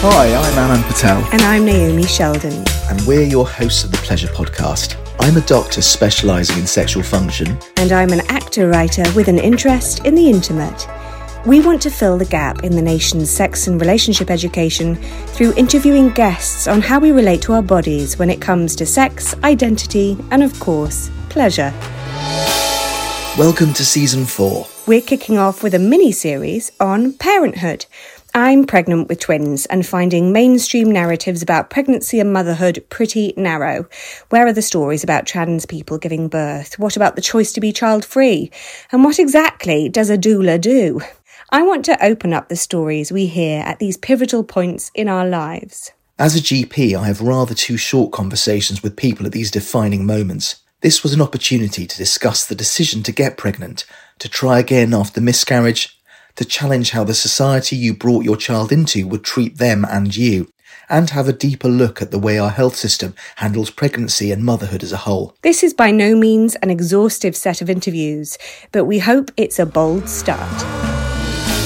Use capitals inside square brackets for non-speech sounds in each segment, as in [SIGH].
Hi, I'm Anand Patel, And I'm Naomi Sheldon. and we're your hosts of the Pleasure Podcast. I'm a doctor specialising in sexual function. And I'm an actor writer with an interest in the intimate. We want to fill the gap in the nation's sex and relationship education through interviewing guests on how we relate to our bodies when it comes to sex, identity, and of course, pleasure. Welcome to season four. We're kicking off with a mini series on parenthood. I'm pregnant with twins and finding mainstream narratives about pregnancy and motherhood pretty narrow. Where are the stories about trans people giving birth? What about the choice to be child free? And what exactly does a doula do? I want to open up the stories we hear at these pivotal points in our lives. As a GP, I have rather too short conversations with people at these defining moments. This was an opportunity to discuss the decision to get pregnant, to try again after miscarriage, to challenge how the society you brought your child into would treat them and you, and have a deeper look at the way our health system handles pregnancy and motherhood as a whole. This is by no means an exhaustive set of interviews, but we hope it's a bold start.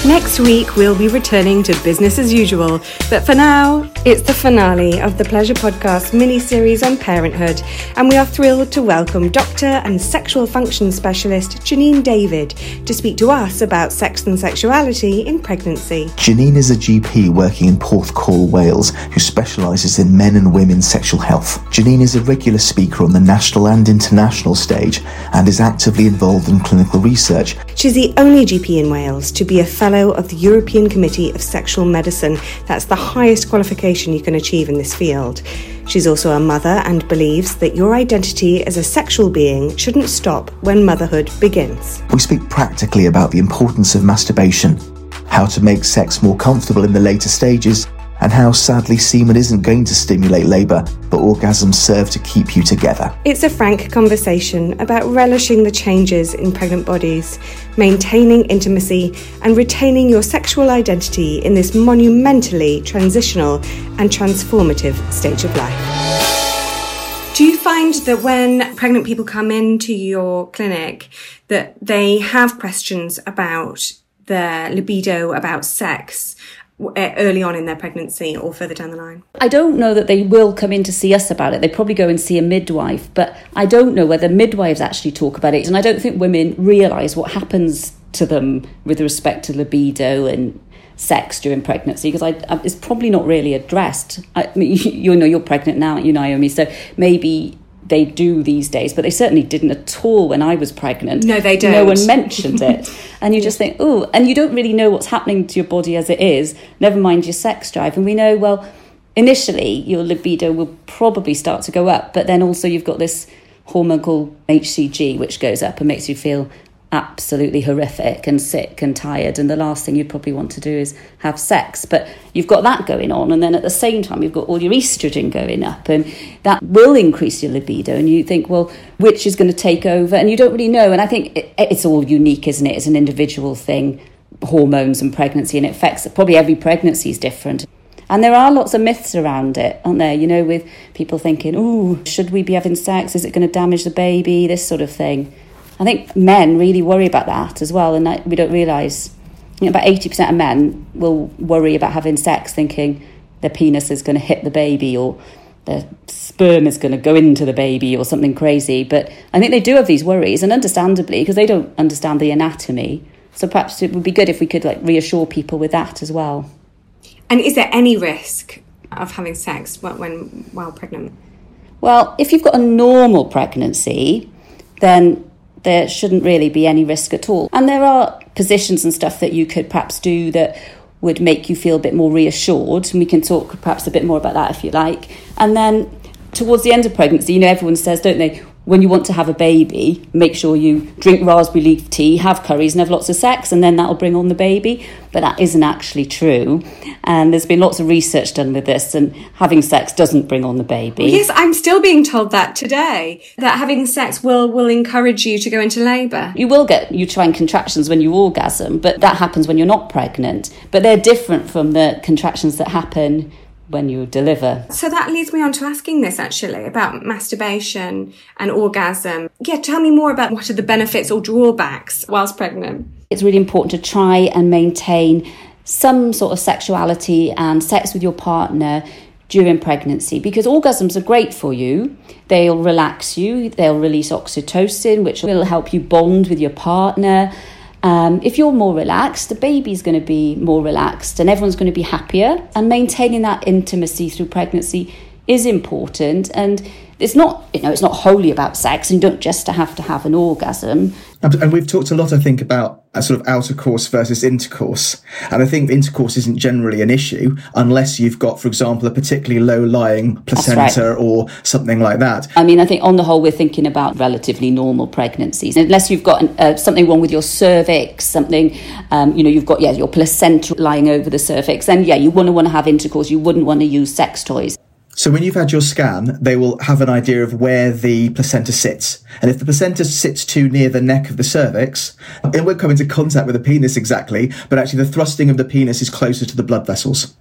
Next week, we'll be returning to business as usual, but for now, it's the finale of the Pleasure Podcast mini series on parenthood, and we are thrilled to welcome doctor and sexual function specialist Janine David to speak to us about sex and sexuality in pregnancy. Janine is a GP working in Porthcawl, Wales, who specialises in men and women's sexual health. Janine is a regular speaker on the national and international stage and is actively involved in clinical research. She's the only GP in Wales to be a fellow of the European Committee of Sexual Medicine. That's the highest qualification you can achieve in this field. She's also a mother and believes that your identity as a sexual being shouldn't stop when motherhood begins. We speak practically about the importance of masturbation, how to make sex more comfortable in the later stages, and how sadly semen isn't going to stimulate labour, but orgasms serve to keep you together. It's a frank conversation about relishing the changes in pregnant bodies, maintaining intimacy, and retaining your sexual identity in this monumentally transitional and transformative stage of life. Do you find that when pregnant people come into your clinic that they have questions about their libido, about sex, Eh, early on in their pregnancy or further down the line? I don't know that they will come in to see us about it. They probably go and see a midwife, but I don't know whether midwives actually talk about it. And I don't think women realise what happens to them with respect to libido and sex during pregnancy because I, I, it's probably not really addressed. I mean, [LAUGHS] you, you know, you're pregnant now, you Naomi, so maybe they do these days, but they certainly didn't at all when I was pregnant. No, they don't. No one mentioned it. [LAUGHS] and you just think, oh, and you don't really know what's happening to your body as it is, never mind your sex drive. And we know, well, initially your libido will probably start to go up, but then also you've got this hormone called HCG, which goes up and makes you feel absolutely horrific and sick and tired. And the last thing you'd probably want to do is have sex. But you've got that going on. And then at the same time, you've got all your estrogen going up, and that will increase your libido. And you think, well, which is going to take over? And you don't really know. And I think it, it's all unique, isn't it? It's an individual thing, hormones and pregnancy, and it affects probably every pregnancy is different. And there are lots of myths around it, aren't there? You know, with people thinking, oh, should we be having sex? Is it going to damage the baby? This sort of thing. I think men really worry about that as well, and that we don't realise. You know, about 80% of men will worry about having sex thinking their penis is going to hit the baby or their sperm is going to go into the baby or something crazy. But I think they do have these worries, and understandably, because they don't understand the anatomy. So perhaps it would be good if we could like reassure people with that as well. And is there any risk of having sex when, when while pregnant? Well, if you've got a normal pregnancy, then there shouldn't really be any risk at all. And there are positions and stuff that you could perhaps do that would make you feel a bit more reassured. And we can talk perhaps a bit more about that if you like. And then towards the end of pregnancy, you know, everyone says, don't they, when you want to have a baby, make sure you drink raspberry leaf tea, have curries, and have lots of sex, and then that'll bring on the baby. But that isn't actually true. And there's been lots of research done with this, and having sex doesn't bring on the baby. Yes, I'm still being told that today, that having sex will, will encourage you to go into labour. You will get uterine contractions when you orgasm, but that happens when you're not pregnant. But they're different from the contractions that happen when you deliver. So that leads me on to asking this actually about masturbation and orgasm. Yeah, tell me more about what are the benefits or drawbacks whilst pregnant. It's really important to try and maintain some sort of sexuality and sex with your partner during pregnancy because orgasms are great for you. They'll relax you, they'll release oxytocin, which will help you bond with your partner. Um, if you're more relaxed, the baby's going to be more relaxed and everyone's going to be happier. And maintaining that intimacy through pregnancy is important. And it's not, you know, it's not wholly about sex and you don't just have to have an orgasm. And we've talked a lot, I think, about a sort of outer course versus intercourse. And I think intercourse isn't generally an issue unless you've got, for example, a particularly low lying placenta right. or something like that. I mean, I think on the whole, we're thinking about relatively normal pregnancies. Unless you've got uh, something wrong with your cervix, something, um, you know, you've got, yeah, your placenta lying over the cervix, then yeah, you wouldn't want to have intercourse. You wouldn't want to use sex toys. So when you've had your scan, they will have an idea of where the placenta sits. And if the placenta sits too near the neck of the cervix, it won't come into contact with the penis exactly, but actually the thrusting of the penis is closer to the blood vessels.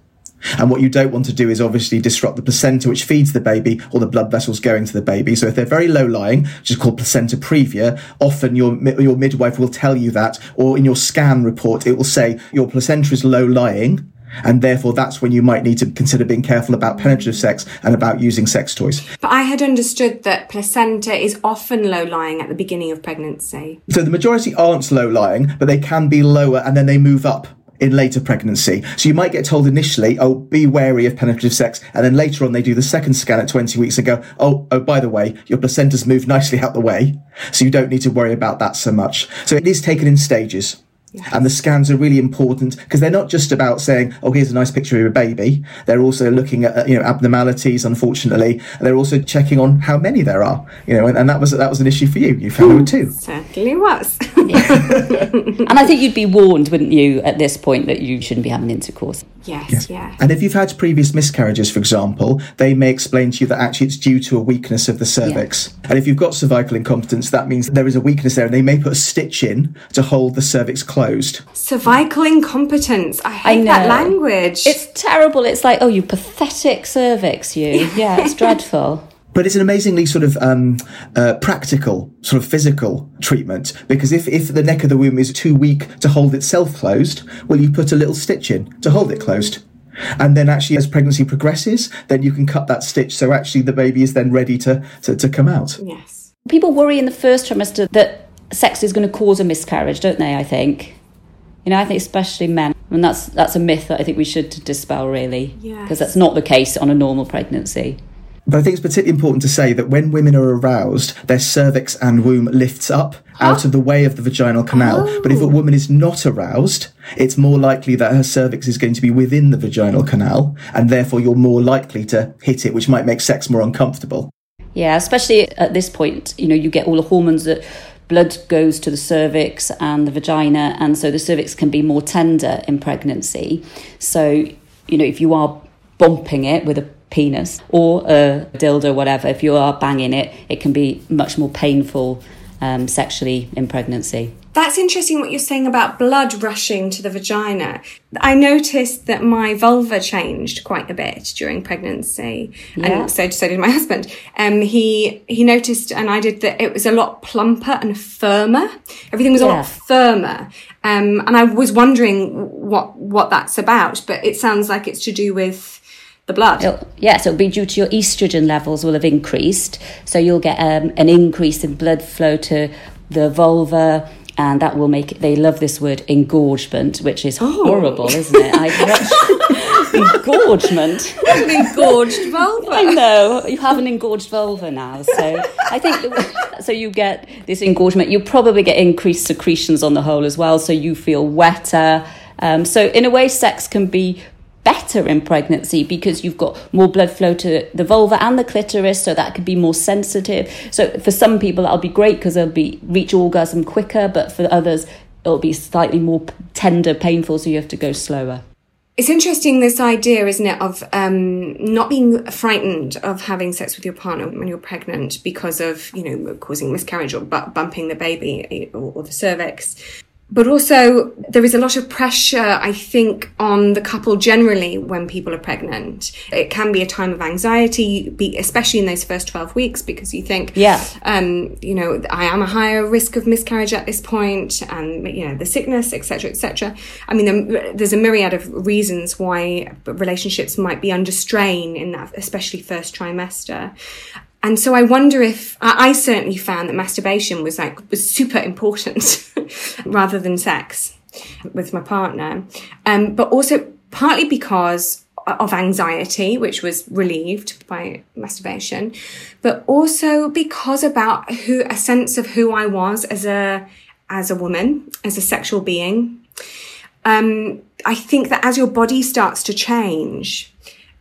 And what you don't want to do is obviously disrupt the placenta, which feeds the baby, or the blood vessels going to the baby. So if they're very low lying, which is called placenta previa, often your your midwife will tell you that, or in your scan report, it will say your placenta is low lying, and therefore, that's when you might need to consider being careful about penetrative sex and about using sex toys. But I had understood that placenta is often low lying at the beginning of pregnancy. So the majority aren't low lying, but they can be lower and then they move up in later pregnancy. So you might get told initially, oh, be wary of penetrative sex. And then later on, they do the second scan at 20 weeks and go, oh, oh, by the way, your placenta's moved nicely out the way. So you don't need to worry about that so much. So it is taken in stages. Yes. And the scans are really important because they're not just about saying, "Oh, here's a nice picture of a baby." They're also looking at uh, you know abnormalities. Unfortunately, they're also checking on how many there are. You know, and, and that was that was an issue for you. You found there were two. Certainly was. [LAUGHS] and I think you'd be warned, wouldn't you, at this point that you shouldn't be having intercourse. Yes, yes, yeah. And if you've had previous miscarriages, for example, they may explain to you that actually it's due to a weakness of the cervix. Yeah. And if you've got cervical incompetence, that means there is a weakness there, and they may put a stitch in to hold the cervix closed. Cervical incompetence. I hate I that language. It's terrible. It's like, oh, you pathetic cervix, you. [LAUGHS] Yeah, it's dreadful. But it's an amazingly sort of um, uh, practical, sort of physical treatment because if, if the neck of the womb is too weak to hold itself closed, well, you put a little stitch in to hold it closed. And then actually, as pregnancy progresses, then you can cut that stitch. So actually, the baby is then ready to, to, to come out. Yes. People worry in the first trimester that sex is going to cause a miscarriage, don't they? I think. You know, I think especially men, and that's that's a myth that I think we should dispel really, because yes. that's not the case on a normal pregnancy. But I think it's particularly important to say that when women are aroused, their cervix and womb lifts up ah. out of the way of the vaginal canal. Oh. But if a oh. woman is not aroused, it's more likely that her cervix is going to be within the vaginal canal, and therefore you're more likely to hit it, which might make sex more uncomfortable. Yeah, especially at this point, you know, you get all the hormones that blood goes to the cervix and the vagina, and so the cervix can be more tender in pregnancy. So, you know, if you are bumping it with a penis or a dildo, whatever, if you are banging it, it can be much more painful um, sexually in pregnancy. That's interesting what you're saying about blood rushing to the vagina. I noticed that my vulva changed quite a bit during pregnancy, yeah. and so so did my husband. Um, he he noticed, and I did that. It was a lot plumper and firmer. Everything was yeah. a lot firmer, um, and I was wondering what what that's about. But it sounds like it's to do with the blood. It'll, yes, it'll be due to your estrogen levels will have increased, so you'll get um, an increase in blood flow to the vulva and that will make it, they love this word engorgement, which is oh. horrible, isn't it? I, [LAUGHS] engorgement. An engorged vulva. I know you have an engorged vulva now, so I think so. You get this engorgement. You probably get increased secretions on the whole as well, so you feel wetter. Um, so in a way, sex can be better in pregnancy because you've got more blood flow to the vulva and the clitoris so that could be more sensitive so for some people that'll be great because they'll be reach orgasm quicker but for others it'll be slightly more tender painful so you have to go slower it's interesting this idea, isn't it, of um, not being frightened of having sex with your partner when you're pregnant because of, you know, causing miscarriage or bumping the baby or, or the cervix. But also, there is a lot of pressure, I think, on the couple generally when people are pregnant. It can be a time of anxiety, especially in those first 12 weeks, because you think, yeah, um, you know, I am a higher risk of miscarriage at this point, and, you know, the sickness, etc., etc. I mean, there's a myriad of reasons why relationships might be under strain in that, especially first trimester. And so I wonder if I certainly found that masturbation was like was super important [LAUGHS] rather than sex with my partner. Um, but also partly because of anxiety, which was relieved by masturbation, but also because about who a sense of who I was as a as a woman, as a sexual being. Um, I think that as your body starts to change,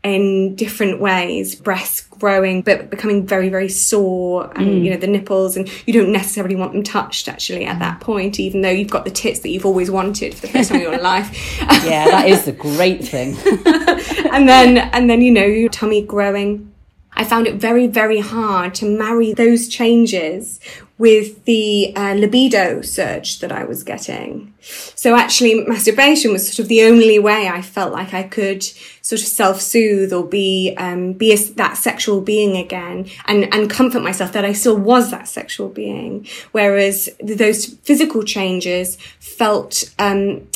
in different ways, breasts growing but becoming very, very sore and, mm. you know, the nipples and you don't necessarily want them touched actually at that point, even though you've got the tits that you've always wanted for the first time in your [LAUGHS] life. yeah, that is the [LAUGHS] great thing. [LAUGHS] and then, and then, you know, your tummy growing. I found it very, very hard to marry those changes with the uh, libido surge that I was getting. So actually masturbation was sort of the only way I felt like I could sort of self-soothe or be, um, be a, that sexual being again and, and comfort myself that I still was that sexual being. Whereas those physical changes felt, um,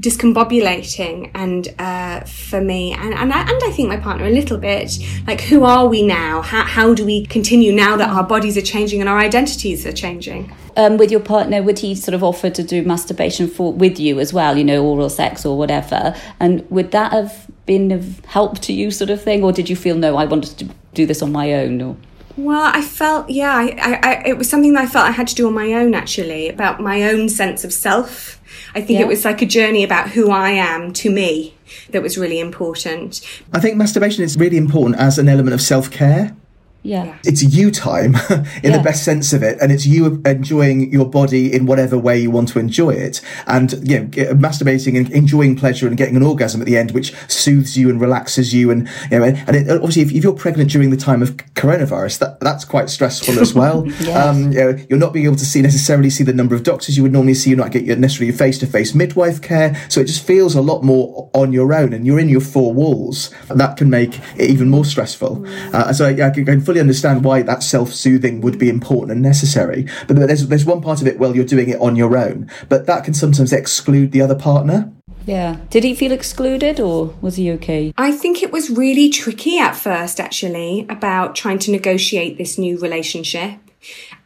discombobulating and uh, for me. And and I, and I think my partner a little bit. Like who are we now? How, how do we continue now that our bodies are changing and our identities are changing? Um, with your partner would he sort of offer to do masturbation for with you as well you know oral sex or whatever? And would that have been of help to you sort of thing or did you feel no I wanted to do this on my own or well, I felt, yeah, I, I, I, it was something that I felt I had to do on my own, actually, about my own sense of self I think yeah. it was like a journey about who I am to me that was really important. I think masturbation is really important as an element of self care. Yeah. It's you time [LAUGHS] in yeah. the best sense of it. And it's you enjoying your body in whatever way you want to enjoy it. And, you know, masturbating and enjoying pleasure and getting an orgasm at the end, which soothes you and relaxes you. And, you know, and it, obviously if, if, you're pregnant during the time of coronavirus, that, that's quite stressful as well. [LAUGHS] yes. um, you know, you're not being able to see necessarily see the number of doctors you would normally see. You're not get your, necessarily face to face midwife care. So it just feels a lot more on your own and you're in your four walls. And that can make it even more stressful. Mm. Uh, so I, I can fully understand why that self-soothing would be important and necessary. But there's there's one part of it well you're doing it on your own, but that can sometimes exclude the other partner. Yeah. Did he feel excluded or was he okay? I think it was really tricky at first actually about trying to negotiate this new relationship.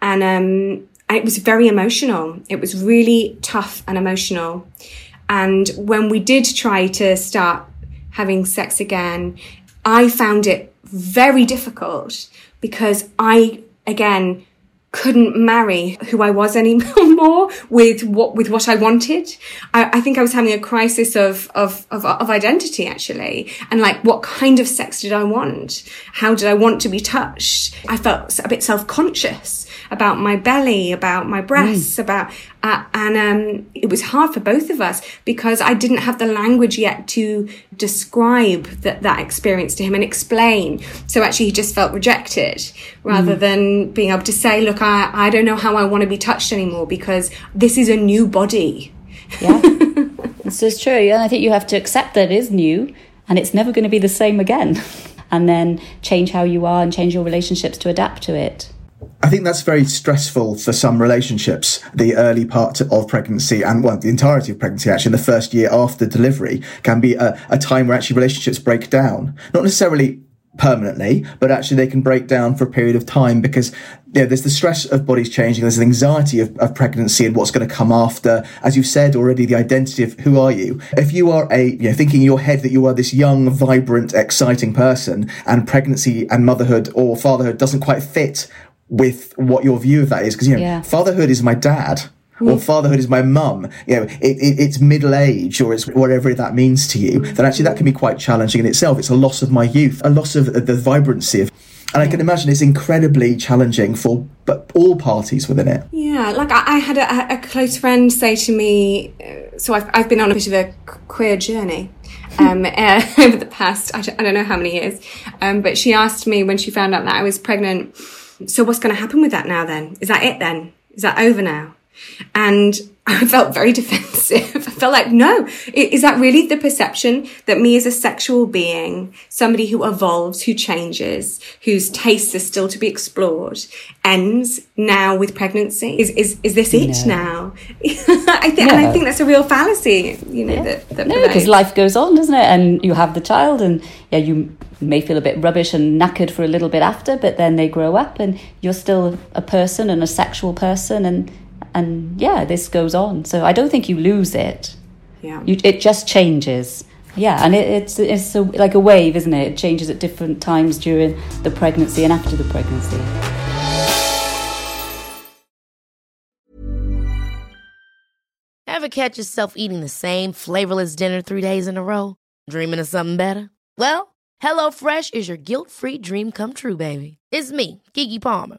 And um it was very emotional. It was really tough and emotional. And when we did try to start having sex again, I found it very difficult because I, again, couldn't marry who I was [LAUGHS] anymore with what with what I wanted. I, I, think I was having a crisis of, of of of identity actually, and like what kind of sex did I want? How did I want to be touched? I felt a bit self conscious about my belly, about my breasts, mm. about uh, and um, it was hard for both of us because I didn't have the language yet to describe that, that experience to him and explain. So actually, he just felt rejected rather mm. than being able to say, "Look, I I don't know how I want to be touched anymore because this is a new body." Yeah, [LAUGHS] this is true. And I think you have to accept that it is new and it's never going to be the same again. [LAUGHS] and then change how you are and change your relationships to adapt to it. I think that's very stressful for some relationships. The early part of pregnancy and well, the entirety of pregnancy, actually, the first year after delivery can be a, a time where actually relationships break down. Not necessarily permanently, but actually they can break down for a period of time because you know, there's the stress of bodies changing, there's the anxiety of, of pregnancy and what's going to come after. As you've said already, the identity of who are you? If you are a, you know, thinking in your head that you are this young, vibrant, exciting person and pregnancy and motherhood or fatherhood doesn't quite fit with what your view of that is. Because, you know, yeah. fatherhood is my dad. or fatherhood is my mum, you know, it, it, it's middle age or it's whatever that means to you, then actually that can be quite challenging in itself. It's a loss of my youth, a loss of the vibrancy of. And I can imagine it's incredibly challenging for but all parties within it. Yeah, like I, I had a, a, close friend say to me, uh, so I've, I've been on a bit of a queer journey [LAUGHS] um, uh, [LAUGHS] over the past, I don't, I don't, know how many years, um, but she asked me when she found out that I was pregnant, so what's going to happen with that now then? Is that it then? Is that over now? And [LAUGHS] I felt very defensive. I felt like, no, is that really the perception that me as a sexual being, somebody who evolves, who changes, whose tastes are still to be explored, ends now with pregnancy? Is is, is this it no. now? [LAUGHS] I think, no. and I think that's a real fallacy. You know, yeah. that, that no, because life goes on, doesn't it? And you have the child, and yeah, you may feel a bit rubbish and knackered for a little bit after, but then they grow up, and you're still a person and a sexual person, and and yeah, this goes on. So I don't think you lose it. Yeah, you, it just changes. Yeah, and it, it's it's a, like a wave, isn't it? It changes at different times during the pregnancy and after the pregnancy. Ever catch yourself eating the same flavorless dinner three days in a row? Dreaming of something better? Well, HelloFresh is your guilt-free dream come true, baby. It's me, Keke Palmer.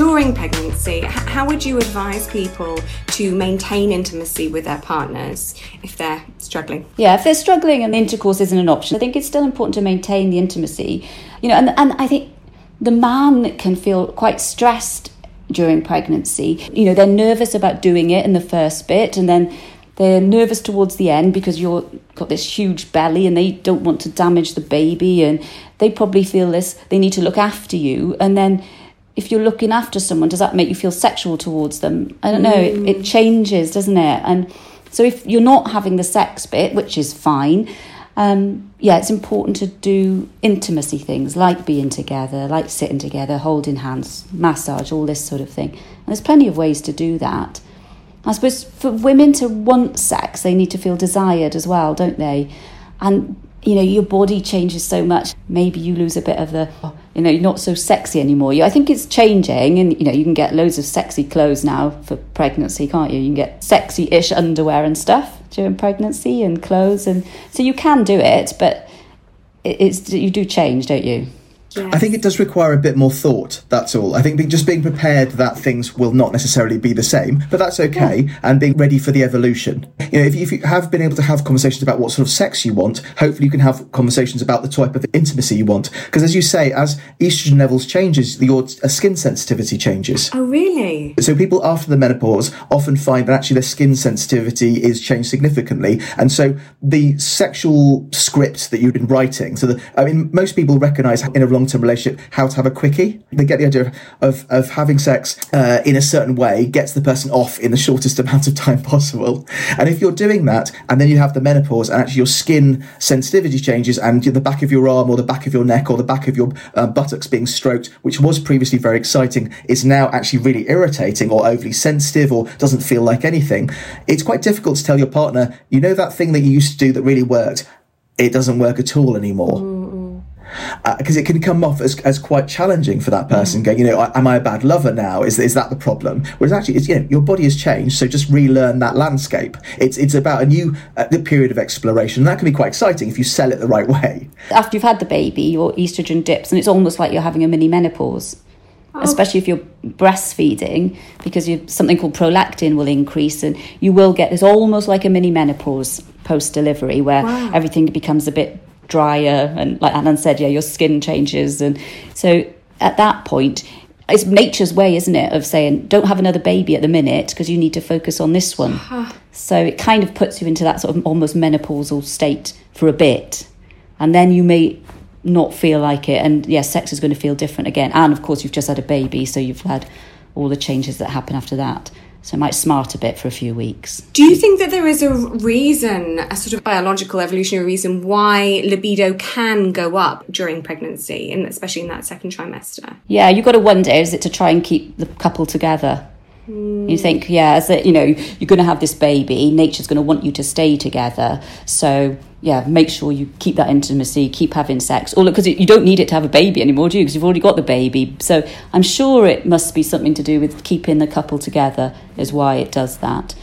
During pregnancy, how would you advise people to maintain intimacy with their partners if they're struggling? Yeah, if they're struggling and intercourse isn't an option, I think it's still important to maintain the intimacy. You know, and, and I think the man can feel quite stressed during pregnancy. You know, they're nervous about doing it in the first bit and then they're nervous towards the end because you've got this huge belly and they don't want to damage the baby and they probably feel this they need to look after you and then if you're looking after someone, does that make you feel sexual towards them? I don't know. Mm. It, it, changes, doesn't it? And so if you're not having the sex bit, which is fine, um, yeah, it's important to do intimacy things like being together, like sitting together, holding hands, massage, all this sort of thing. And there's plenty of ways to do that. I suppose for women to want sex, they need to feel desired as well, don't they? And you know, your body changes so much. Maybe you lose a bit of the, you know, you're not so sexy anymore. I think it's changing, and you know, you can get loads of sexy clothes now for pregnancy, can't you? You can get sexy-ish underwear and stuff during pregnancy and clothes, and so you can do it, but it's you do change, don't you? Yes. I think it does require a bit more thought. That's all. I think just being prepared that things will not necessarily be the same, but that's okay, yeah. and being ready for the evolution. You know, if, if, you have been able to have conversations about what sort of sex you want, hopefully you can have conversations about the type of intimacy you want. Because as you say, as estrogen levels changes, your uh, skin sensitivity changes. Oh, really? So people after the menopause often find that actually their skin sensitivity is changed significantly, and so the sexual script that you've been writing. So, the, I mean, most people recognise in a long term relationship how to have a quickie. They get the idea of, of, having sex uh, in a certain way, gets the person off in the shortest amount of time possible. And if you're doing that, and then you have the menopause, and actually your skin sensitivity changes, and the back of your arm or the back of your neck or the back of your uh, buttocks being stroked, which was previously very exciting, is now actually really irritating or overly sensitive or doesn't feel like anything. It's quite difficult to tell your partner, you know, that thing that you used to do that really worked, it doesn't work at all anymore. Mm because uh, it can come off as, as quite challenging for that person. Mm. Going, you know, am I a bad lover now? Is is that the problem? Whereas actually, it's, you know, your body has changed, so just relearn that landscape. It's it's about a new uh, period of exploration, and that can be quite exciting if you sell it the right way. After you've had the baby, your estrogen dips, and it's almost like you're having a mini menopause. Oh. Especially if you're breastfeeding, because you something called prolactin will increase, and you will get it's almost like a mini menopause post delivery, where wow. everything becomes a bit drier and like Anand said yeah your skin changes and so at that point it's nature's way isn't it of saying don't have another baby at the minute because you need to focus on this one. [SIGHS] So it kind of puts you into that sort of almost menopausal state for a bit. And then you may not feel like it and yes yeah, sex is going to feel different again. And of course you've just had a baby so you've had all the changes that happen after that So it might smart a bit for a few weeks. Do you think that there is a reason, a sort of biological evolutionary reason, why libido can go up during pregnancy, and especially in that second trimester? Yeah, you've got to wonder is it to try and keep the couple together? You hmm. think, yeah, as a, you know, you're going to have this baby, nature's going to want you to stay together. So, yeah, make sure you keep that intimacy, keep having sex. Or because you don't need it to have a baby anymore, do you? Because you've already got the baby. So, I'm sure it must be something to do with keeping the couple together, is why it does that.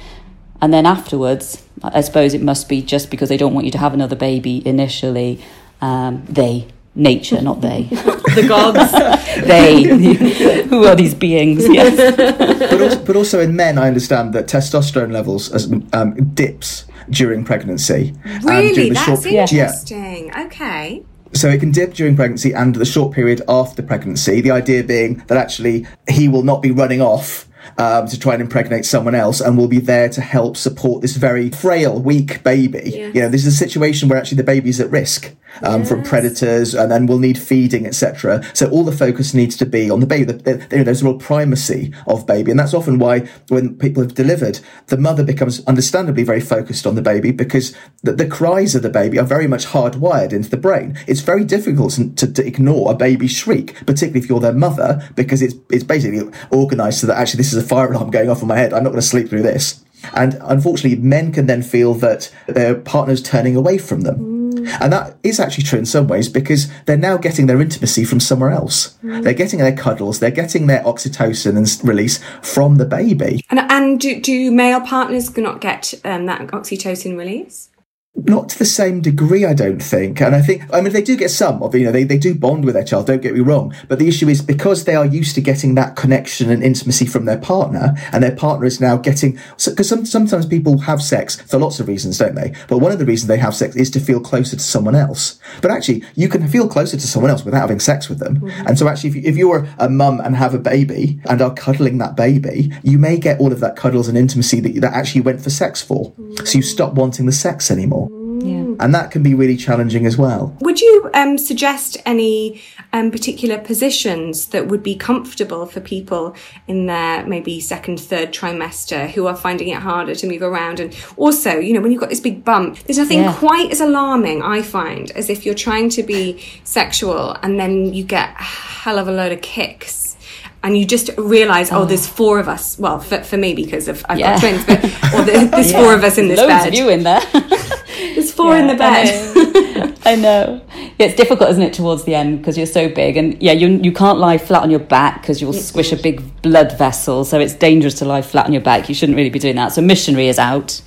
And then afterwards, I suppose it must be just because they don't want you to have another baby initially. Um, they, nature, not they. [LAUGHS] The gods. [LAUGHS] they. [LAUGHS] Who are these beings? Yes. but, also, but also in men, I understand that testosterone levels as, um, dips during pregnancy. and really? during the That's short- Yeah. interesting. Okay. So it can dip during pregnancy and the short period after pregnancy. The idea being that actually he will not be running off um, to try and impregnate someone else and will be there to help support this very frail, weak baby. Yes. You know, this is a situation where actually the baby's at risk um, from predators and then we'll need feeding, etc. So all the focus needs to be on the baby. The- the- you know, there's a real primacy of baby, and that's often why when people have delivered, the mother becomes understandably very focused on the baby because the, the cries of the baby are very much hardwired into the brain. It's very difficult to, to, ignore a baby's shriek, particularly if you're their mother, because it's it's basically organised so that actually this is a fire alarm going off in my head. I'm not going to sleep through this. And unfortunately, men can then feel that their partner's turning away from them. And that is actually true in some ways because they're now getting their intimacy from somewhere else. They're getting their cuddles, they're getting their oxytocin and release from the baby. And and do, do male partners not get um, that oxytocin release? Not to the same degree, I don't think. And I think, I mean, they do get some of, you know, they, they do bond with their child, don't get me wrong. But the issue is because they are used to getting that connection and intimacy from their partner, and their partner is now getting, because some, sometimes people have sex for lots of reasons, don't they? But one of the reasons they have sex is to feel closer to someone else. But actually, you can feel closer to someone else without having sex with them. Mm-hmm. And so actually, if, you, if you're a mum and have a baby and are cuddling that baby, you may get all of that cuddles and intimacy that, that actually went for sex for. So you mm. stop wanting the sex anymore. Yeah. And that can be really challenging as well. Would you um, suggest any um, particular positions that would be comfortable for people in their maybe second, third trimester who are finding it harder to move around? And also, you know, when you've got this big bump, there's nothing Yeah. quite as alarming, I find, as if you're trying to be sexual and then you get a hell of a load of kicks. And you just realise, oh, there's four of us. Well, for, for me because of I've Yeah. got twins, but or there- there's [LAUGHS] four of us in this Loads bed. of you in there. [LAUGHS] There's four in the bed. I know. Yeah, it's difficult, isn't it, towards the end because you're so big, and yeah, you you can't lie flat on your back because you'll squish a big blood vessel. So it's dangerous to lie flat on your back. You shouldn't really be doing that. So missionary is out.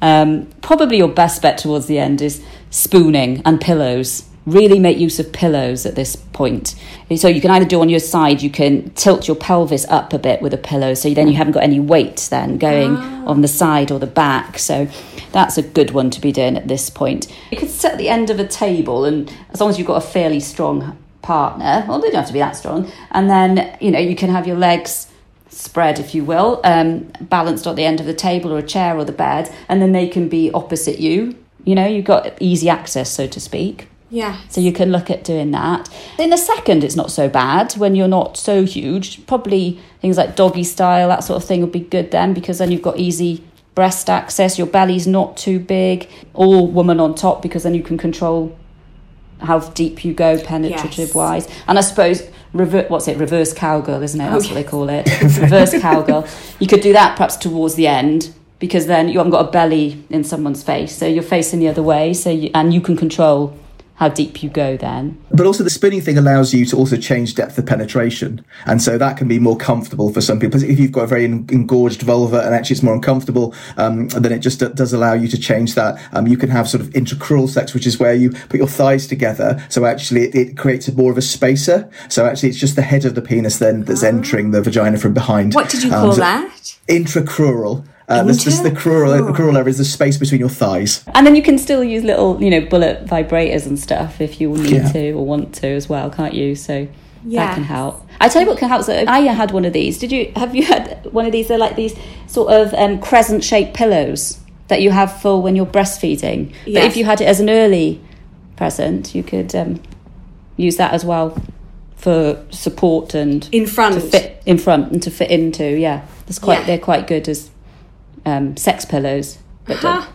Um, probably your best bet towards the end is spooning and pillows. Really make use of pillows at this point. So you can either do on your side, you can tilt your pelvis up a bit with a pillow, so then you haven't got any weight then going on the side or the back. So that's a good one to be doing at this point. You could sit at the end of a table, and as long as you've got a fairly strong partner, well, they don't have to be that strong, and then you know you can have your legs spread, if you will, um, balanced at the end of the table or a chair or the bed, and then they can be opposite you. You know, you've got easy access, so to speak. Yeah. So you can look at doing that. In the second, it's not so bad when you're not so huge. Probably things like doggy style, that sort of thing would be good then because then you've got easy breast access. Your belly's not too big, or woman on top because then you can control how deep you go penetrative wise. And I suppose rever- what's it reverse cowgirl, isn't it? Oh, That's what they call it. [LAUGHS] reverse cowgirl. You could do that perhaps towards the end because then you haven't got a belly in someone's face, so you're facing the other way. So you, and you can control how deep you go then. But also, the spinning thing allows you to also change depth of penetration. And so that can be more comfortable for some people. If you've got a very engorged vulva and actually it's more uncomfortable, um, then it just does allow you to change that. Um, you can have sort of intracrural sex, which is where you put your thighs together. So actually, it, it creates a more of a spacer. So actually, it's just the head of the penis then that's entering the vagina from behind. What did you Um, call so- that? Intracrural. Uh, this, this, the crural, the crural area is the space between your thighs. And then you can still use little, you know, bullet vibrators and stuff if you need Yeah. to or want to as well, can't you? So Yeah. that can help. I tell you what can help. So I had one of these. Did you have you had one of these? They're like these sort of um, crescent shaped pillows that you have for when you're breastfeeding. But if you had it as an early present, you could um, use that as well for support and In front. to fit in front and to fit into. Yeah, that's quite. Yeah. They're quite good as um, sex pillows, but Huh. don't,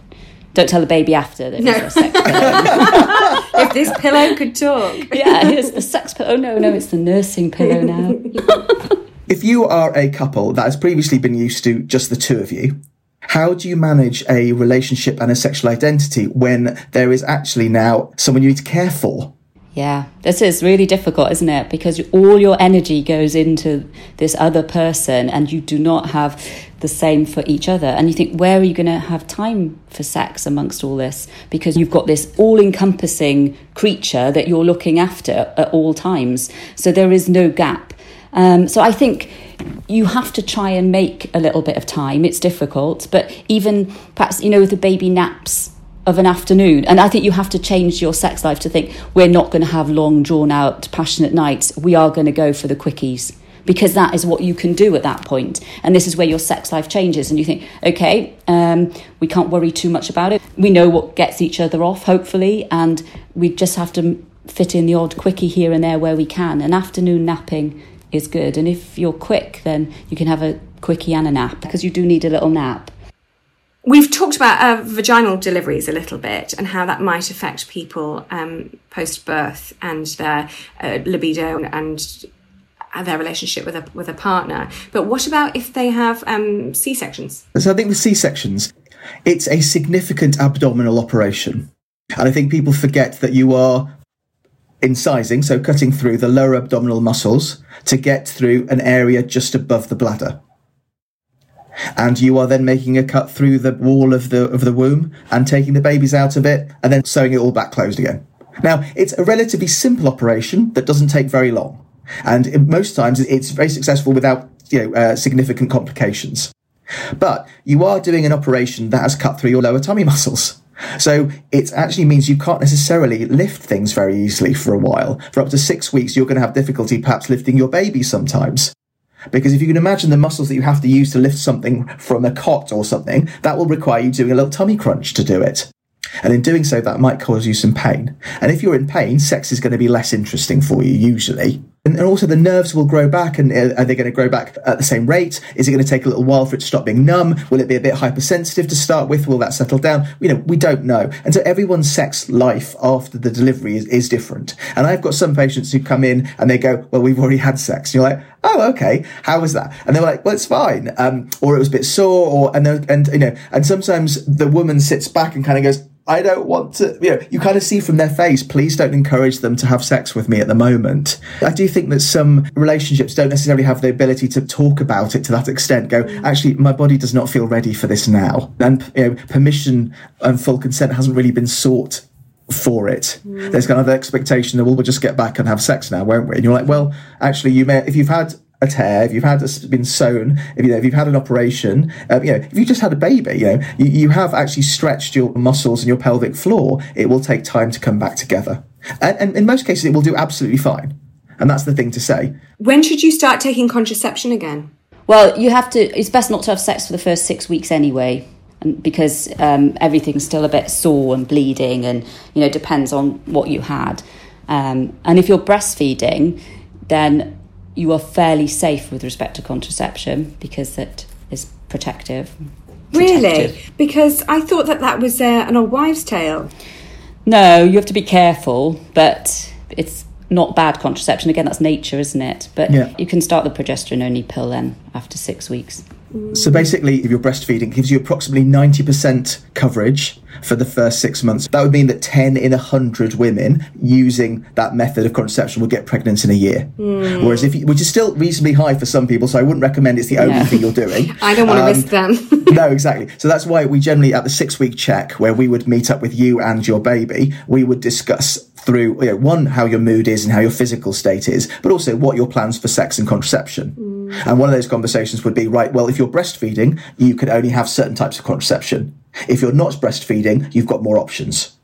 don't tell the baby after that No. it's a sex pillow. [LAUGHS] if this pillow could talk. yeah, it's the sex pillow. Oh no, no, it's the nursing pillow now. [LAUGHS] If you are a couple that has previously been used to just the two of you, how do you manage a relationship and a sexual identity when there is actually now someone you need to care for? Yeah, this is really difficult, isn't it? Because all your energy goes into this other person and you do not have the same for each other. And you think, where are you going to have time for sex amongst all this? Because you've got this all encompassing creature that you're looking after at all times. So there is no gap. Um, so I think you have to try and make a little bit of time. It's difficult, but even perhaps, you know, with the baby naps of an afternoon. And I think you have to change your sex life to think we're not going to have long, drawn out, passionate nights. We are going to go for the quickies because that is what you can do at that point. And this is where your sex life changes. And you think, okay, um, we can't worry too much about it. We know what gets each other off, hopefully. And we just have to fit in the odd quickie here and there where we can. And afternoon napping is good. And if you're quick, then you can have a quickie and a nap because you do need a little nap. We've talked about uh, vaginal deliveries a little bit and how that might affect people um, post birth and their uh, libido and their relationship with a with a partner. But what about if they have um, C sections? So I think with C-sections, it's a significant abdominal operation. And I think people forget that you are incising, so cutting through the lower abdominal muscles to get through an area just above the bladder. And you are then making a cut through the wall of the of the womb and taking the babies out of it and then sewing it all back closed again. Now, it's a relatively simple operation that doesn't take very long. And most times it's very successful without you know, uh, significant complications. But you are doing an operation that has cut through your lower tummy muscles. So it actually means you can't necessarily lift things very easily for a while. For up to six weeks, you're going to have difficulty perhaps lifting your baby sometimes. Because if you can imagine the muscles that you have to use to lift something from a cot or something, that will require you doing a little tummy crunch to do it. And in doing so, that might cause you some pain. And if you're in pain, sex is going to be less interesting for you usually. And and also the nerves will grow back and uh, are they going to grow back at the same rate? Is it going to take a little while for it to stop being numb? Will it be a bit hypersensitive to start with? Will that settle down? You know, we don't know. And so everyone's sex life after the delivery is, is different. And I've got some patients who come in and they go, well, we've already had sex. And you're like, oh, okay. How was that? And they're like, well, it's fine. Um, or it was a bit sore or, and, and, you know, and sometimes the woman sits back and kind of goes, I don't want to, you know, you kind of see from their face, please don't encourage them to have sex with me at the moment. I do think that some relationships don't necessarily have the ability to talk about it to that extent. Go, actually, my body does not feel ready for this now. And, you know, permission and full consent hasn't really been sought for it. Mm. There's kind of the expectation that, well, we'll just get back and have sex now, won't we? And you're like, well, actually, you may, if you've had a tear, if you've had a, been sewn, if you know, if you've had an operation, um, you know, if you just had a baby, you know, you, you have actually stretched your muscles and your pelvic floor. It will take time to come back together, and, and in most cases, it will do absolutely fine. And that's the thing to say. When should you start taking contraception again? Well, you have to. It's best not to have sex for the first six weeks anyway, because um, everything's still a bit sore and bleeding, and you know depends on what you had. Um, and if you're breastfeeding, then you are fairly safe with respect to contraception because it is protective. Really? Because I thought that that was uh, an old wives' tale. No, you have to be careful, but it's not bad contraception. Again, that's nature, isn't it? But Yeah. you can start the progesterone only pill then after six weeks. So basically, if you're breastfeeding, it gives you approximately 90% coverage for the first six months. That would mean that 10 in 100 women using that method of contraception will get pregnant in a year. Whereas if you, which is still reasonably high for some people, so I wouldn't recommend it's the only No. thing you're doing. [LAUGHS] I don't want to Um, risk them. [LAUGHS] no, exactly. So that's why we generally, at the six week check, where we would meet up with you and your baby, we would discuss through, you know, one, how your mood is and how your physical state is, but also what your plans for sex and contraception. And one of those conversations would be, right, well, if you're breastfeeding, you can only have certain types of contraception. If you're not breastfeeding, you've got more options.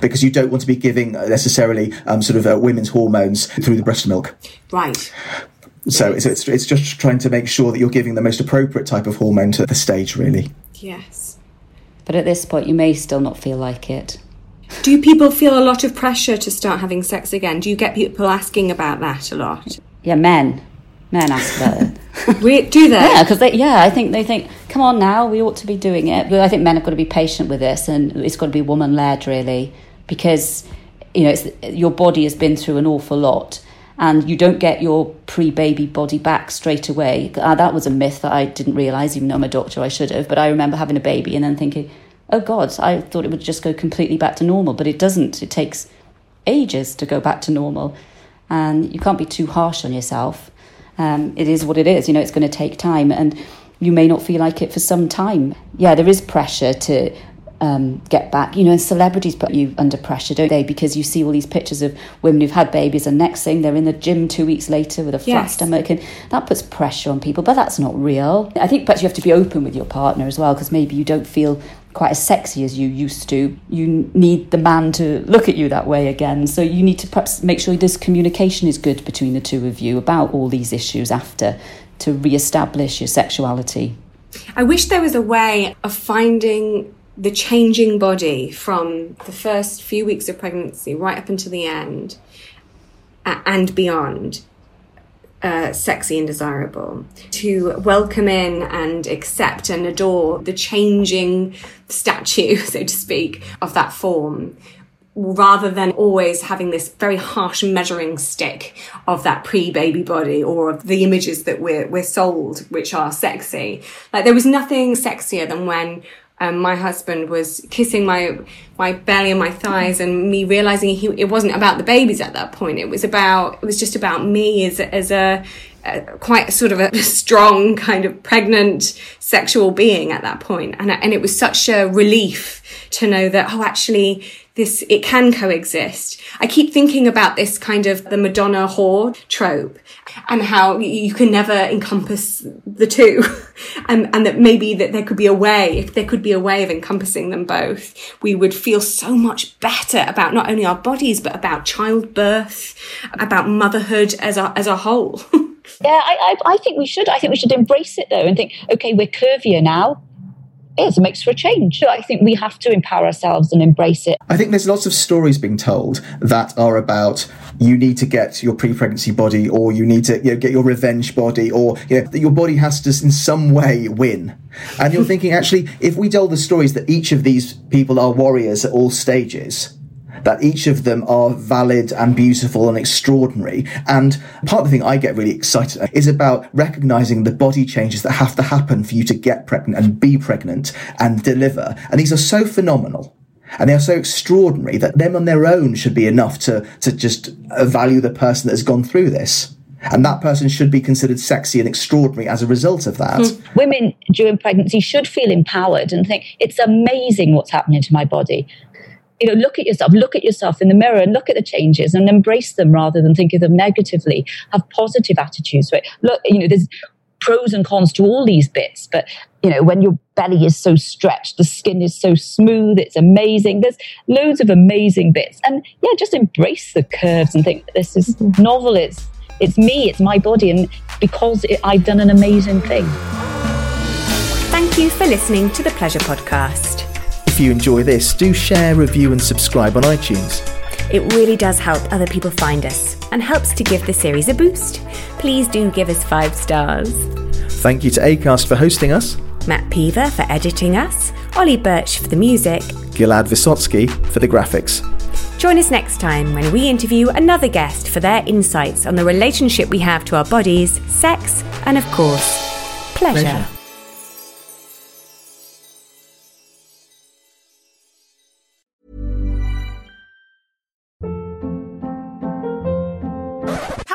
Because you don't want to be giving uh, necessarily um, sort of uh, women's hormones through the breast milk. right. So it's, it's, it's just trying to make sure that you're giving the most appropriate type of hormone to the stage, really. Yes. But at this point, you may still not feel like it. Do people feel a lot of pressure to start having sex again? Do you get people asking about that a lot? Yeah, men. Men ask [LAUGHS] it. We, do that. Yeah, because they, yeah, I think they think, come on now, we ought to be doing it. But I think men have got to be patient with this, and it's got to be woman led, really, because you know, it's, your body has been through an awful lot, and you don't get your pre baby body back straight away. Uh, that was a myth that I didn't realise, even though I'm a doctor, I should have. But I remember having a baby and then thinking, oh God, I thought it would just go completely back to normal, but it doesn't. It takes ages to go back to normal, and you can't be too harsh on yourself. Um, it is what it is, you know, it's going to take time, and you may not feel like it for some time. Yeah, there is pressure to um, get back. You know, and celebrities put you under pressure, don't they? Because you see all these pictures of women who've had babies, and next thing they're in the gym two weeks later with a flat Yes. stomach, and that puts pressure on people. But that's not real. I think perhaps you have to be open with your partner as well, because maybe you don't feel quite as sexy as you used to. You need the man to look at you that way again. So you need to perhaps make sure this communication is good between the two of you about all these issues after to re-establish your sexuality. I wish there was a way of finding the changing body from the first few weeks of pregnancy right up until the end and beyond uh, sexy and desirable. To welcome in and accept and adore the changing statue [LAUGHS] so to speak of that form rather than always having this very harsh measuring stick of that pre-baby body or of the images that we're we're sold which are sexy. Like there was nothing sexier than when um, my husband was kissing my my belly and my thighs and me realizing he, it wasn't about the babies at that point. It was about it was just about me as a, as a uh, quite sort of a [LAUGHS] strong kind of pregnant sexual being at that point. And and it was such a relief to know that oh actually this it can coexist i keep thinking about this kind of the madonna whore trope and how you can never encompass the two [LAUGHS] and and that maybe that there could be a way if there could be a way of encompassing them both we would feel so much better about not only our bodies but about childbirth about motherhood as a as a whole [LAUGHS] Yeah, I, I, I think we should. I think we should embrace it though and think, okay, we're curvier now. It makes for a change. So I think we have to empower ourselves and embrace it. I think there's lots of stories being told that are about you need to get your pre-pregnancy body, or you need to you know, get your revenge body, or you know, that your body has to in some way win. And you're [LAUGHS] thinking, actually, if we tell the stories that each of these people are warriors at all stages, that each of them are valid and beautiful and extraordinary. And part of the thing I get really excited is about recognizing the body changes that have to happen for you to get pregnant and be pregnant and deliver. And these are so phenomenal. And they are so extraordinary that them on their own should be enough to, to just value the person that has gone through this. And that person should be considered sexy and extraordinary as a result of that. Hmm. Women during pregnancy should feel empowered and think, it's amazing what's happening to my body. You know, look at yourself, look at yourself in the mirror and look at the changes and embrace them rather than think of them negatively. Have positive attitudes to it. Look, you know, there's pros and cons to all these bits, but you know, when your belly is so stretched, the skin is so smooth, it's amazing. There's loads of amazing bits. And yeah, just embrace the curves and think this is mm-hmm. novel, it's it's me, it's my body, and because it, I've done an amazing thing. Thank you for listening to the Pleasure Podcast. If you enjoy this, do share, review, and subscribe on iTunes. It really does help other people find us and helps to give the series a boost. Please do give us five stars. Thank you to ACAST for hosting us, Matt Peaver for editing us, Ollie Birch for the music. Gilad Vysotsky for the graphics. Join us next time when we interview another guest for their insights on the relationship we have to our bodies, sex, and of course, pleasure. Pleasure.